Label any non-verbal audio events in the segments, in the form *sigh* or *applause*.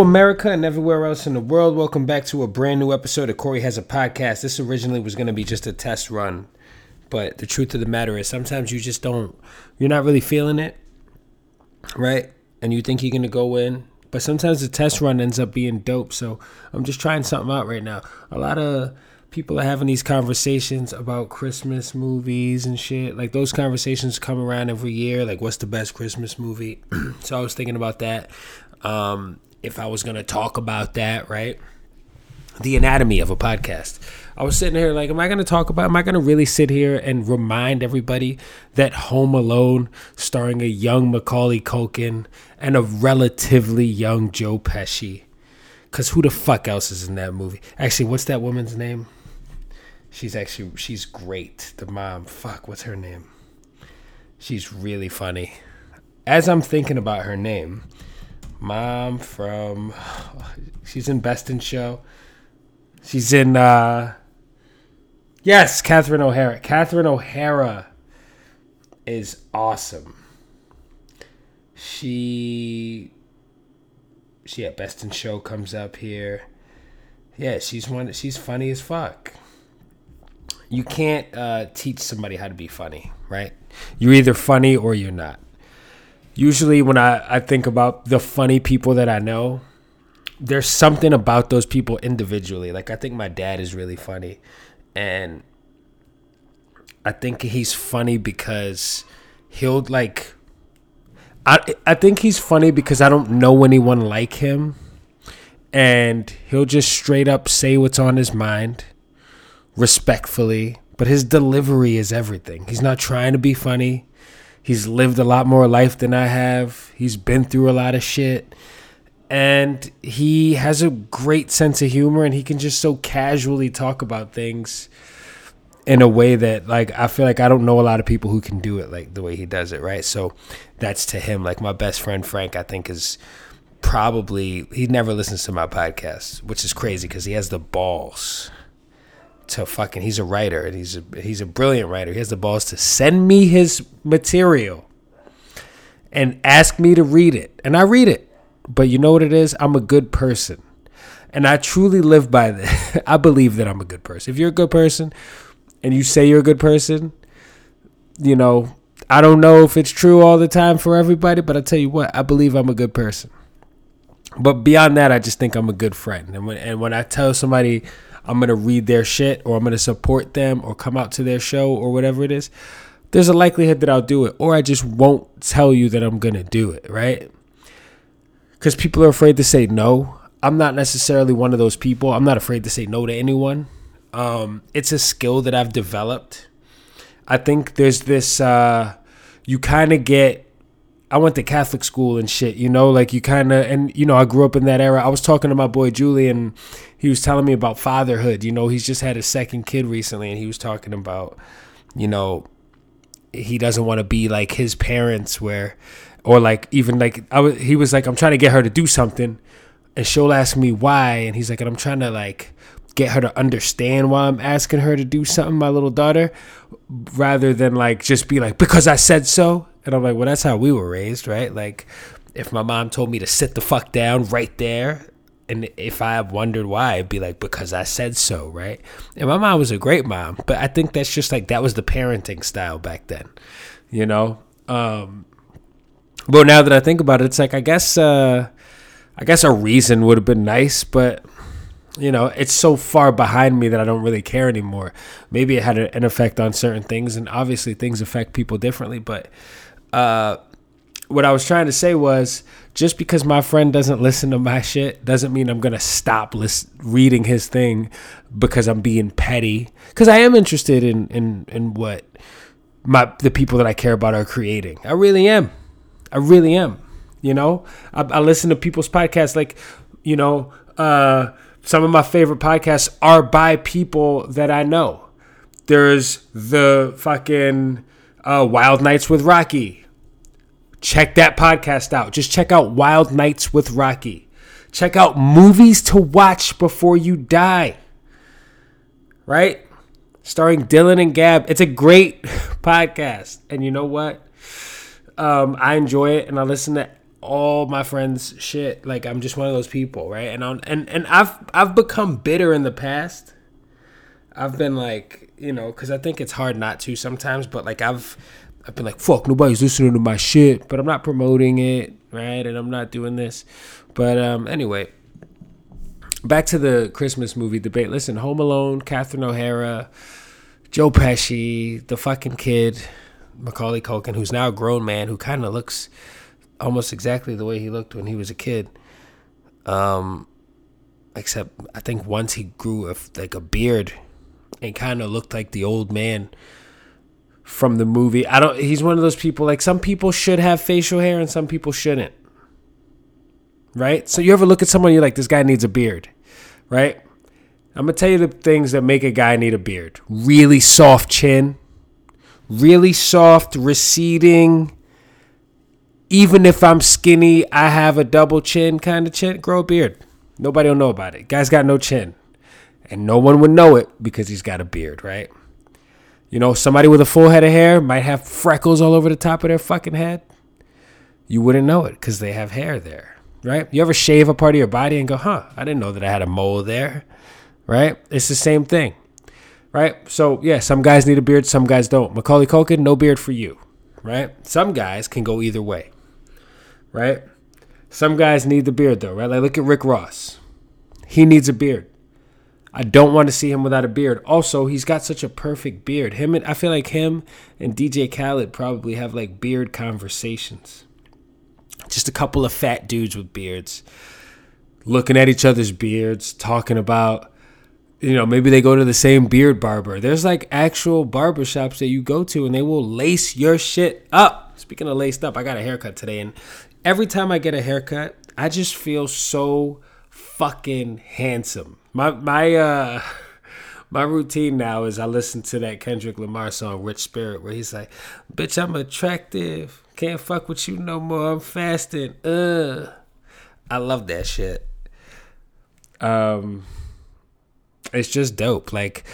America, and everywhere else in the world. Welcome back to a brand new episode of Corey Has a Podcast. This originally was going to be just a test run, but the truth of the matter is sometimes you just don't, you're not really feeling it, right? And you think you're going to go in, but sometimes the test run ends up being dope. So I'm just trying something out right now. A lot of people are having these conversations about Christmas movies and shit. Like those conversations come around every year. Like, what's the best Christmas movie? *clears throat* so I was thinking about that. Um, if I was gonna talk about that, right? The anatomy of a podcast. I was sitting here like, am I gonna talk about? Am I gonna really sit here and remind everybody that Home Alone, starring a young Macaulay Culkin and a relatively young Joe Pesci, because who the fuck else is in that movie? Actually, what's that woman's name? She's actually she's great. The mom. Fuck, what's her name? She's really funny. As I'm thinking about her name, mom from *sighs* she's in Best in Show. She's in uh Yes, Catherine O'Hara. Catherine O'Hara is awesome. She she at Best in Show comes up here. Yeah, she's one she's funny as fuck. You can't uh, teach somebody how to be funny, right? You're either funny or you're not usually when I, I think about the funny people that I know, there's something about those people individually. Like I think my dad is really funny and I think he's funny because he'll like I I think he's funny because I don't know anyone like him and he'll just straight up say what's on his mind respectfully, but his delivery is everything. He's not trying to be funny. He's lived a lot more life than I have. He's been through a lot of shit. And he has a great sense of humor and he can just so casually talk about things in a way that like I feel like I don't know a lot of people who can do it like the way he does it, right? So that's to him. Like my best friend Frank, I think is probably he never listens to my podcast, which is crazy because he has the balls to fucking he's a writer and he's a he's a brilliant writer. He has the balls to send me his material and ask me to read it. And I read it. But you know what it is? I'm a good person. And I truly live by that. *laughs* I believe that I'm a good person. If you're a good person and you say you're a good person, you know, I don't know if it's true all the time for everybody, but I tell you what, I believe I'm a good person. But beyond that, I just think I'm a good friend. And when and when I tell somebody I'm gonna read their shit or I'm gonna support them or come out to their show or whatever it is, there's a likelihood that I'll do it. Or I just won't tell you that I'm gonna do it, right? Because people are afraid to say no. I'm not necessarily one of those people. I'm not afraid to say no to anyone. Um, it's a skill that I've developed. I think there's this uh, you kind of get I went to Catholic school and shit, you know, like you kind of, and you know, I grew up in that era. I was talking to my boy Julian, he was telling me about fatherhood. You know, he's just had a second kid recently, and he was talking about, you know, he doesn't want to be like his parents, where, or like even like I was, he was like, I'm trying to get her to do something, and she'll ask me why, and he's like, and I'm trying to like get her to understand why I'm asking her to do something, my little daughter, rather than like just be like because I said so and I'm like, well, that's how we were raised, right? Like, if my mom told me to sit the fuck down right there, and if I wondered why, it'd be like, because I said so, right? And my mom was a great mom, but I think that's just like, that was the parenting style back then, you know? Um, but now that I think about it, it's like, I guess, uh, I guess a reason would have been nice, but you know, it's so far behind me that I don't really care anymore. Maybe it had an effect on certain things, and obviously things affect people differently, but uh, what I was trying to say was just because my friend doesn't listen to my shit doesn't mean I'm gonna stop list- reading his thing because I'm being petty. Because I am interested in in in what my the people that I care about are creating. I really am. I really am. You know, I, I listen to people's podcasts. Like, you know, uh, some of my favorite podcasts are by people that I know. There's the fucking uh, Wild Nights with Rocky. Check that podcast out. Just check out Wild Nights with Rocky. Check out movies to watch before you die. Right? Starring Dylan and Gab. It's a great *laughs* podcast. And you know what? Um, I enjoy it and I listen to all my friends shit. Like I'm just one of those people, right? And I'm, and and I've I've become bitter in the past. I've been like, you know, because I think it's hard not to sometimes, but like I've I've been like, fuck, nobody's listening to my shit, but I'm not promoting it, right? And I'm not doing this. But um, anyway, back to the Christmas movie debate. Listen, Home Alone, Catherine O'Hara, Joe Pesci, the fucking kid, Macaulay Culkin, who's now a grown man, who kind of looks almost exactly the way he looked when he was a kid. Um, except I think once he grew a, like a beard and kind of looked like the old man from the movie. I don't. He's one of those people. Like some people should have facial hair and some people shouldn't. Right. So you ever look at someone you're like, this guy needs a beard, right? I'm gonna tell you the things that make a guy need a beard. Really soft chin, really soft receding. Even if I'm skinny, I have a double chin kind of chin. Grow a beard. Nobody will know about it. Guy's got no chin. And no one would know it because he's got a beard, right? You know, somebody with a full head of hair might have freckles all over the top of their fucking head. You wouldn't know it because they have hair there, right? You ever shave a part of your body and go, huh, I didn't know that I had a mole there, right? It's the same thing, right? So, yeah, some guys need a beard, some guys don't. Macaulay Culkin, no beard for you, right? Some guys can go either way, right? Some guys need the beard though, right? Like, look at Rick Ross. He needs a beard. I don't want to see him without a beard. Also, he's got such a perfect beard. Him and I feel like him and DJ Khaled probably have like beard conversations. Just a couple of fat dudes with beards looking at each other's beards, talking about you know, maybe they go to the same beard barber. There's like actual barbershops that you go to and they will lace your shit up. Speaking of laced up, I got a haircut today and every time I get a haircut, I just feel so fucking handsome. My my uh *laughs* my routine now is I listen to that Kendrick Lamar song Rich Spirit where he's like, "Bitch, I'm attractive. Can't fuck with you no more. I'm fasting." Uh. I love that shit. Um it's just dope. Like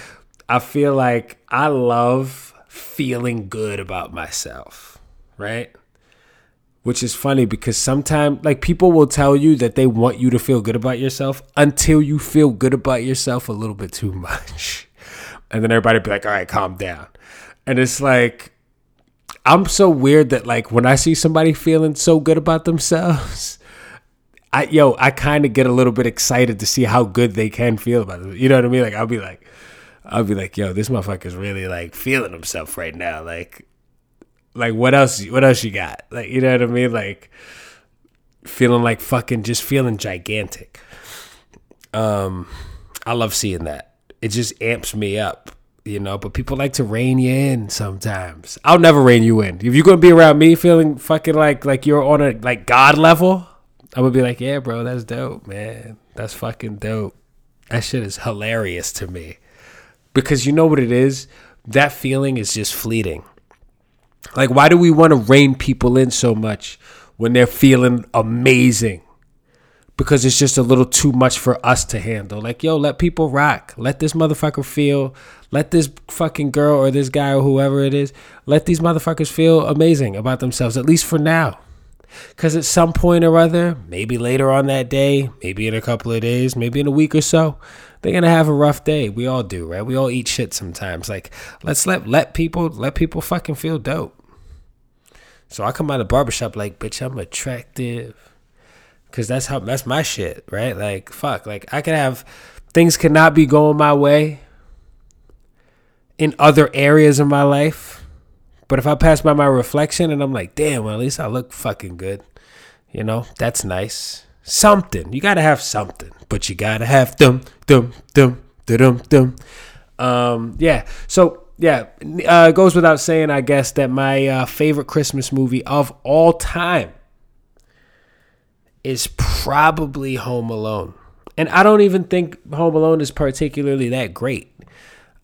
I feel like I love feeling good about myself, right? Which is funny because sometimes like people will tell you that they want you to feel good about yourself until you feel good about yourself a little bit too *laughs* much. And then everybody be like all right calm down. And it's like i'm so weird that like when i see somebody feeling so good about themselves i yo i kind of get a little bit excited to see how good they can feel about it you know what i mean? Like i'll be like i'll be like yo this motherfucker's really like feeling himself right now. Like like what else? What else you got? Like you know what I mean? Like feeling like fucking just feeling gigantic. Um, I love seeing that. It just amps me up, you know. But people like to rein you in sometimes. I'll never rein you in. If you're gonna be around me feeling fucking like like you're on a like God level, i would be like, yeah, bro, that's dope, man. That's fucking dope. That shit is hilarious to me because you know what it is. That feeling is just fleeting like, why do we want to rein people in so much when they're feeling amazing? Because it's just a little too much for us to handle. Like, yo, let people rock. Let this motherfucker feel. Let this fucking girl or this guy or whoever it is, let these motherfuckers feel amazing about themselves, at least for now. Because at some point or other, maybe later on that day, maybe in a couple of days, maybe in a week or so, they're gonna have a rough day. We all do, right? We all eat shit sometimes. Like, let's let let people let people fucking feel dope. So I come out of the barbershop like, bitch, I'm attractive. Cause that's how that's my shit, right? Like, fuck. Like I could have things cannot be going my way in other areas of my life. But if I pass by my reflection and I'm like, damn, well, at least I look fucking good. You know, that's nice. Something. You gotta have something. But you gotta have them, dum dum dum dum. Um, yeah. So yeah, uh, it goes without saying, I guess, that my uh, favorite Christmas movie of all time is probably Home Alone. And I don't even think Home Alone is particularly that great.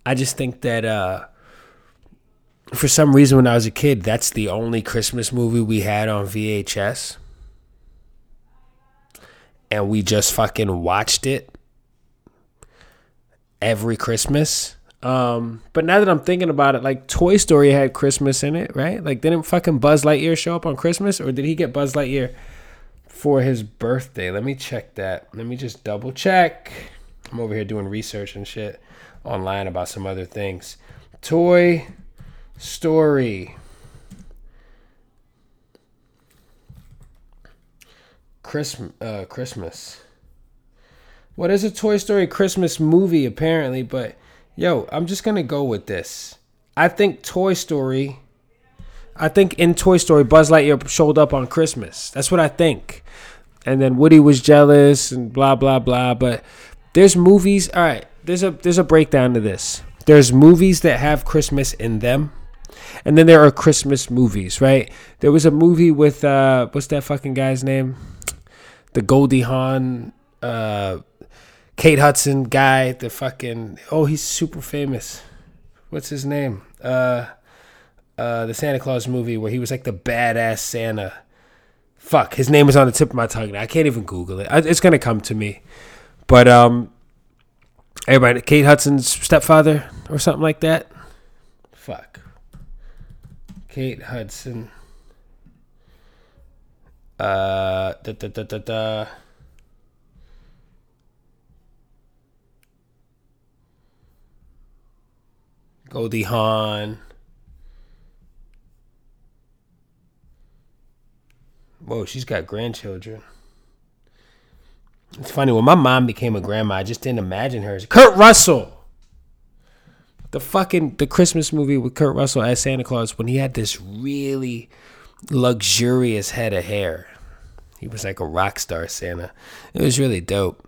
I just think that uh, for some reason, when I was a kid, that's the only Christmas movie we had on VHS. And we just fucking watched it every Christmas um, but now that I'm thinking about it, like Toy Story had Christmas in it, right? Like, didn't fucking Buzz Lightyear show up on Christmas, or did he get Buzz Lightyear for his birthday. Let me check that. Let me just double check. I'm over here doing research and shit online about some other things. Toy Story. Christmas. Uh, Christmas. What is a Toy Story Christmas movie, apparently? But yo, I'm just gonna go with this. I think Toy Story. I think in Toy Story, Buzz Lightyear showed up on Christmas. That's what I think. And then Woody was jealous and blah blah blah. But there's movies. All right, there's a there's a breakdown to this. There's movies that have Christmas in them, and then there are Christmas movies. Right? There was a movie with uh, what's that fucking guy's name? The Goldie Hawn. Uh, Kate Hudson guy, the fucking oh, he's super famous. What's his name? Uh, uh, the Santa Claus movie where he was like the badass Santa. Fuck, his name is on the tip of my tongue. I can't even Google it. It's gonna come to me. But um, everybody, Kate Hudson's stepfather or something like that. Fuck. Kate Hudson. Uh, da da da da da. Goldie Hawn. Whoa, she's got grandchildren. It's funny when my mom became a grandma, I just didn't imagine her. Kurt Russell. The fucking the Christmas movie with Kurt Russell as Santa Claus when he had this really luxurious head of hair. He was like a rock star Santa. It was really dope.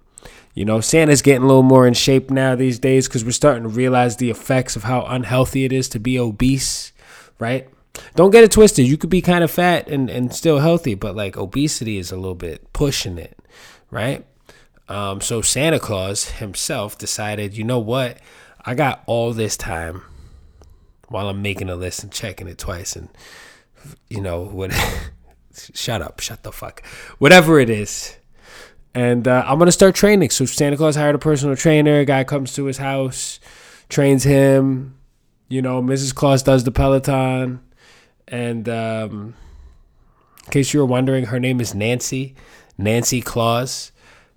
You know, Santa's getting a little more in shape now these days because we're starting to realize the effects of how unhealthy it is to be obese, right? Don't get it twisted. You could be kind of fat and, and still healthy, but like obesity is a little bit pushing it, right? Um, so Santa Claus himself decided, you know what? I got all this time while I'm making a list and checking it twice and, you know, what. *laughs* shut up. Shut the fuck. Whatever it is and uh, I'm gonna start training. So Santa Claus hired a personal trainer. A guy comes to his house, trains him. You know, Mrs. Claus does the Peloton, and um, in case you were wondering, her name is Nancy, Nancy Claus,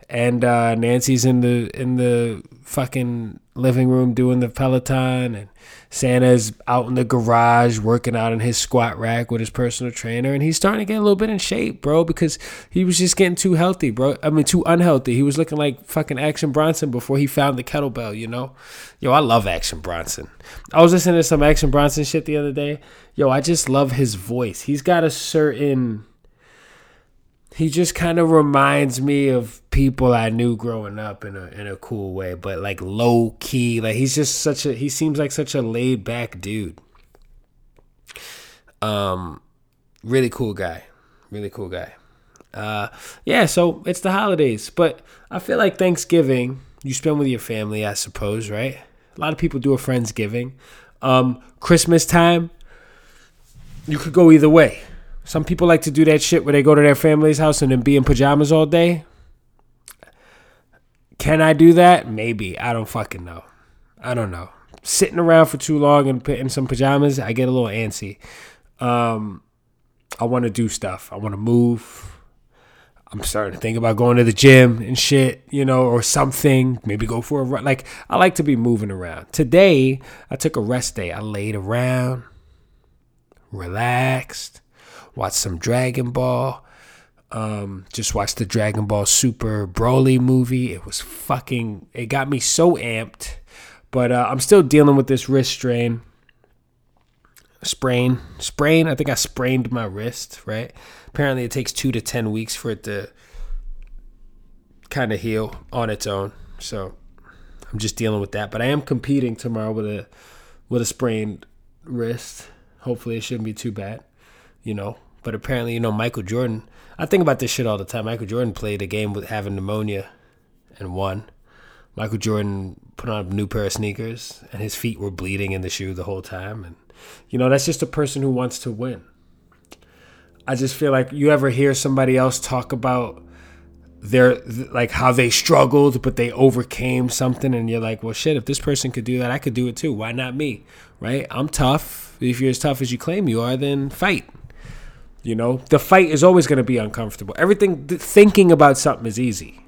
and uh, Nancy's in the in the fucking living room doing the Peloton, and Santa's out in the garage working out in his squat rack with his personal trainer, and he's starting to get a little bit in shape, bro, because he was just getting too healthy, bro. I mean, too unhealthy. He was looking like fucking Action Bronson before he found the kettlebell, you know? Yo, I love Action Bronson. I was listening to some Action Bronson shit the other day. Yo, I just love his voice. He's got a certain he just kind of reminds me of people I knew growing up in a in a cool way, but like low key. Like he's just such a he seems like such a laid back dude. Um, really cool guy, really cool guy. Uh, yeah. So it's the holidays, but I feel like Thanksgiving you spend with your family, I suppose, right? A lot of people do a friendsgiving. Um, Christmas time, you could go either way some people like to do that shit where they go to their family's house and then be in pajamas all day. Can I do that? Maybe. I don't fucking know. I don't know. Sitting around for too long and in some pajamas, I get a little antsy. Um, I want to do stuff. I want to move. I'm starting to think about going to the gym and shit, you know, or something. Maybe go for a run. Like, I like to be moving around. Today, I took a rest day. I laid around, relaxed, watch some Dragon Ball. Um, just watched the Dragon Ball Super Broly movie. It was fucking. It got me so amped, but uh, I'm still dealing with this wrist strain. Sprain, sprain. I think I sprained my wrist. Right. Apparently, it takes two to ten weeks for it to kind of heal on its own. So I'm just dealing with that. But I am competing tomorrow with a with a sprained wrist. Hopefully, it shouldn't be too bad you know. But apparently, you know, Michael Jordan. I think about this shit all the time. Michael Jordan played a game with having pneumonia and won. Michael Jordan put on a new pair of sneakers and his feet were bleeding in the shoe the whole time. And, you know, that's just a person who wants to win. I just feel like you ever hear somebody else talk about their, like, how they struggled, but they overcame something. And you're like, well, shit, if this person could do that, I could do it too. Why not me? Right? I'm tough. If you're as tough as you claim you are, then fight You know, the fight is always going to be uncomfortable. Everything, th- thinking about something is easy.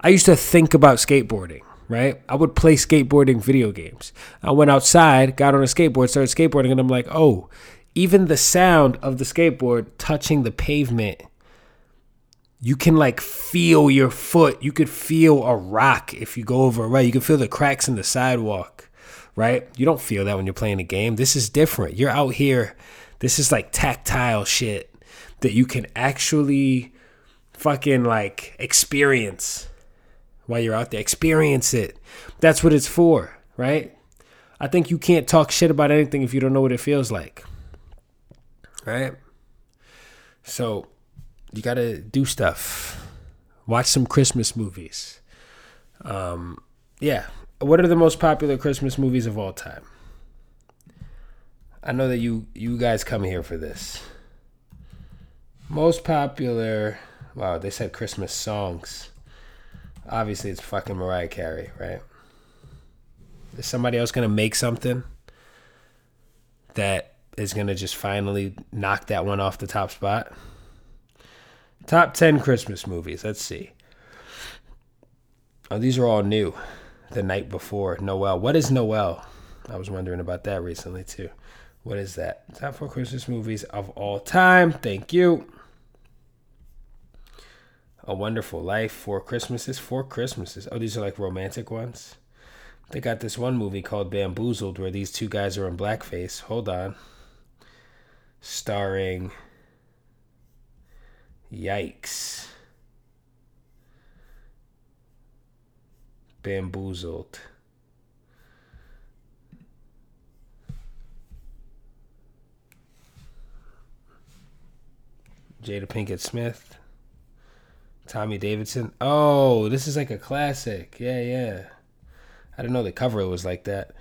I used to think about skateboarding, right? I would play skateboarding video games. I went outside, got on a skateboard, started skateboarding, and I'm like, oh, even the sound of the skateboard touching the pavement, you can like feel your foot. You could feel a rock if you go over, a right? You can feel the cracks in the sidewalk, right? You don't feel that when you're playing a game. This is different. You're out here this is like tactile shit that you can actually fucking like experience while you're out there. Experience it. That's what it's for, right? I think you can't talk shit about anything if you don't know what it feels like. Right? So you got to do stuff. Watch some Christmas movies. Um, yeah. What are the most popular Christmas movies of all time? I know that you you guys come here for this. Most popular, wow, they said Christmas songs. Obviously, it's fucking Mariah Carey, right? Is somebody else gonna make something that is gonna just finally knock that one off the top spot? Top 10 Christmas movies. Let's see. Oh, these are all new. The night before Noel. What is Noel? I was wondering about that recently too. What is that? Top four Christmas movies of all time. Thank you. A Wonderful Life, Four Christmases, Four Christmases. Oh, these are like romantic ones. They got this one movie called Bamboozled where these two guys are in blackface. Hold on. Starring. Yikes. Bamboozled. Jada Pinkett Smith, Tommy Davidson. Oh, this is like a classic. Yeah, yeah. I didn't know the cover was like that.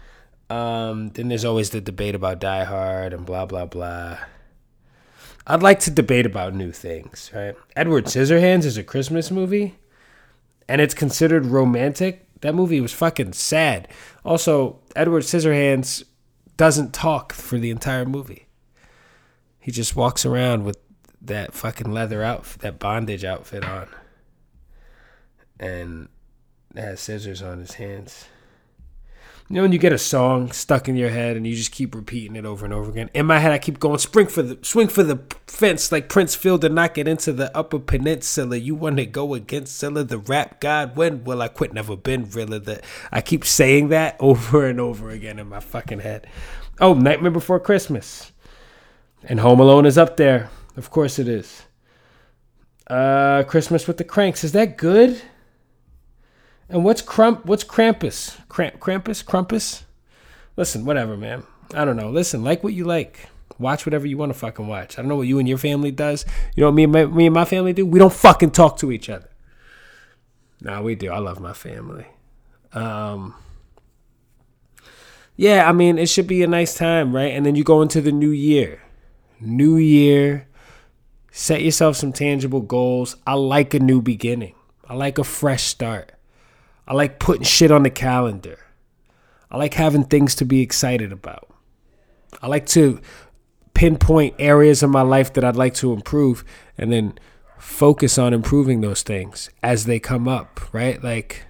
Um, then there's always the debate about Die Hard and blah blah blah. I'd like to debate about new things, right? Edward Scissorhands is a Christmas movie, and it's considered romantic. That movie was fucking sad. Also, Edward Scissorhands doesn't talk for the entire movie. He just walks around with that fucking leather outfit, that bondage outfit on, and has scissors on his hands. You know when you get a song stuck in your head and you just keep repeating it over and over again. In my head, I keep going spring for the swing for the fence like Prince Fielder, knock it into the Upper Peninsula. You want to go against Zilla, the rap god? When will I quit? Never been really. That I keep saying that *laughs* over and over again in my fucking head. Oh, Nightmare Before Christmas, and Home Alone is up there. Of course it is. Uh, Christmas with the Cranks. Is that good? And what's Crump? What's Krampus? Kramp, Krampus? Crumpus? Listen, whatever, man. I don't know. Listen, like what you like. Watch whatever you want to fucking watch. I don't know what you and your family does. You know what me and my, me and my family do? We don't fucking talk to each other. Nah, we do. I love my family. Um, yeah, I mean, it should be a nice time, right? And then you go into the new year. New year, Set yourself some tangible goals. I like a new beginning. I like a fresh start. I like putting shit on the calendar. I like having things to be excited about. I like to pinpoint areas of my life that I'd like to improve and then focus on improving those things as they come up, right? Like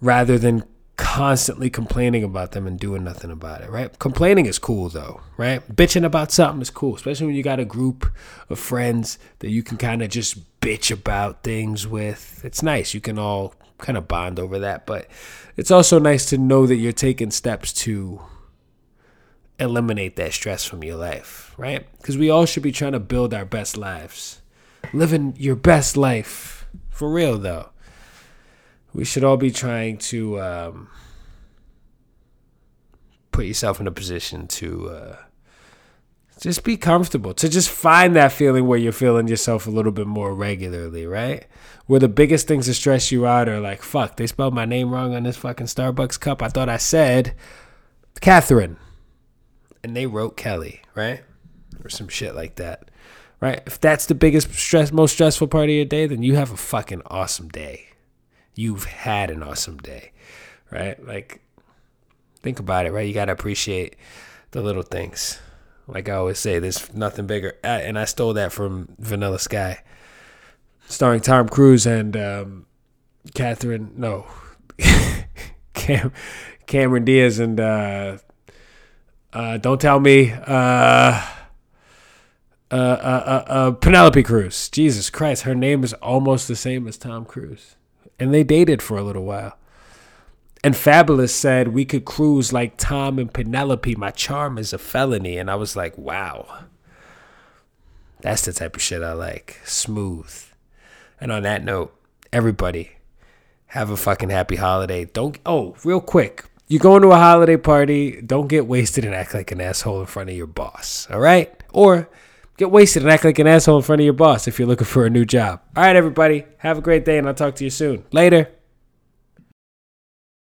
rather than constantly complaining about them and doing nothing about it, right? Complaining is cool though, right? Bitching about something is cool, especially when you got a group of friends that you can kind of just bitch about things with. It's nice. You can all kind of bond over that, but it's also nice to know that you're taking steps to eliminate that stress from your life, right? Because we all should be trying to build our best lives. Living your best life. For real though we should all be trying to um, put yourself in a position to uh, just be comfortable, to just find that feeling where you're feeling yourself a little bit more regularly, right? Where the biggest things that stress you out are like, fuck, they spelled my name wrong on this fucking Starbucks cup. I thought I said Catherine. And they wrote Kelly, right? Or some shit like that. Right? If that's the biggest stress, most stressful part of your day, then you have a fucking awesome day you've had an awesome day, right? Like, think about it, right? You got to appreciate the little things. Like I always say, there's nothing bigger. And I stole that from Vanilla Sky, starring Tom Cruise and um, Catherine. No, *laughs* Cam, Cameron Diaz and uh, uh, don't tell me. Uh, uh, uh, uh, Penelope Cruz. Jesus Christ, her name is almost the same as Tom Cruise. And they dated for a little while. And Fabolous said, We could cruise like Tom and Penelope. My charm is a felony. And I was like, Wow. That's the type of shit I like. Smooth. And on that note, everybody, have a fucking happy holiday. Don't, oh, real quick. You go into a holiday party, don't get wasted and act like an asshole in front of your boss. All right? Or, Get wasted and act like an asshole in front of your boss if you're looking for a new job. All right, everybody. Have a great day, and I'll talk to you soon. Later.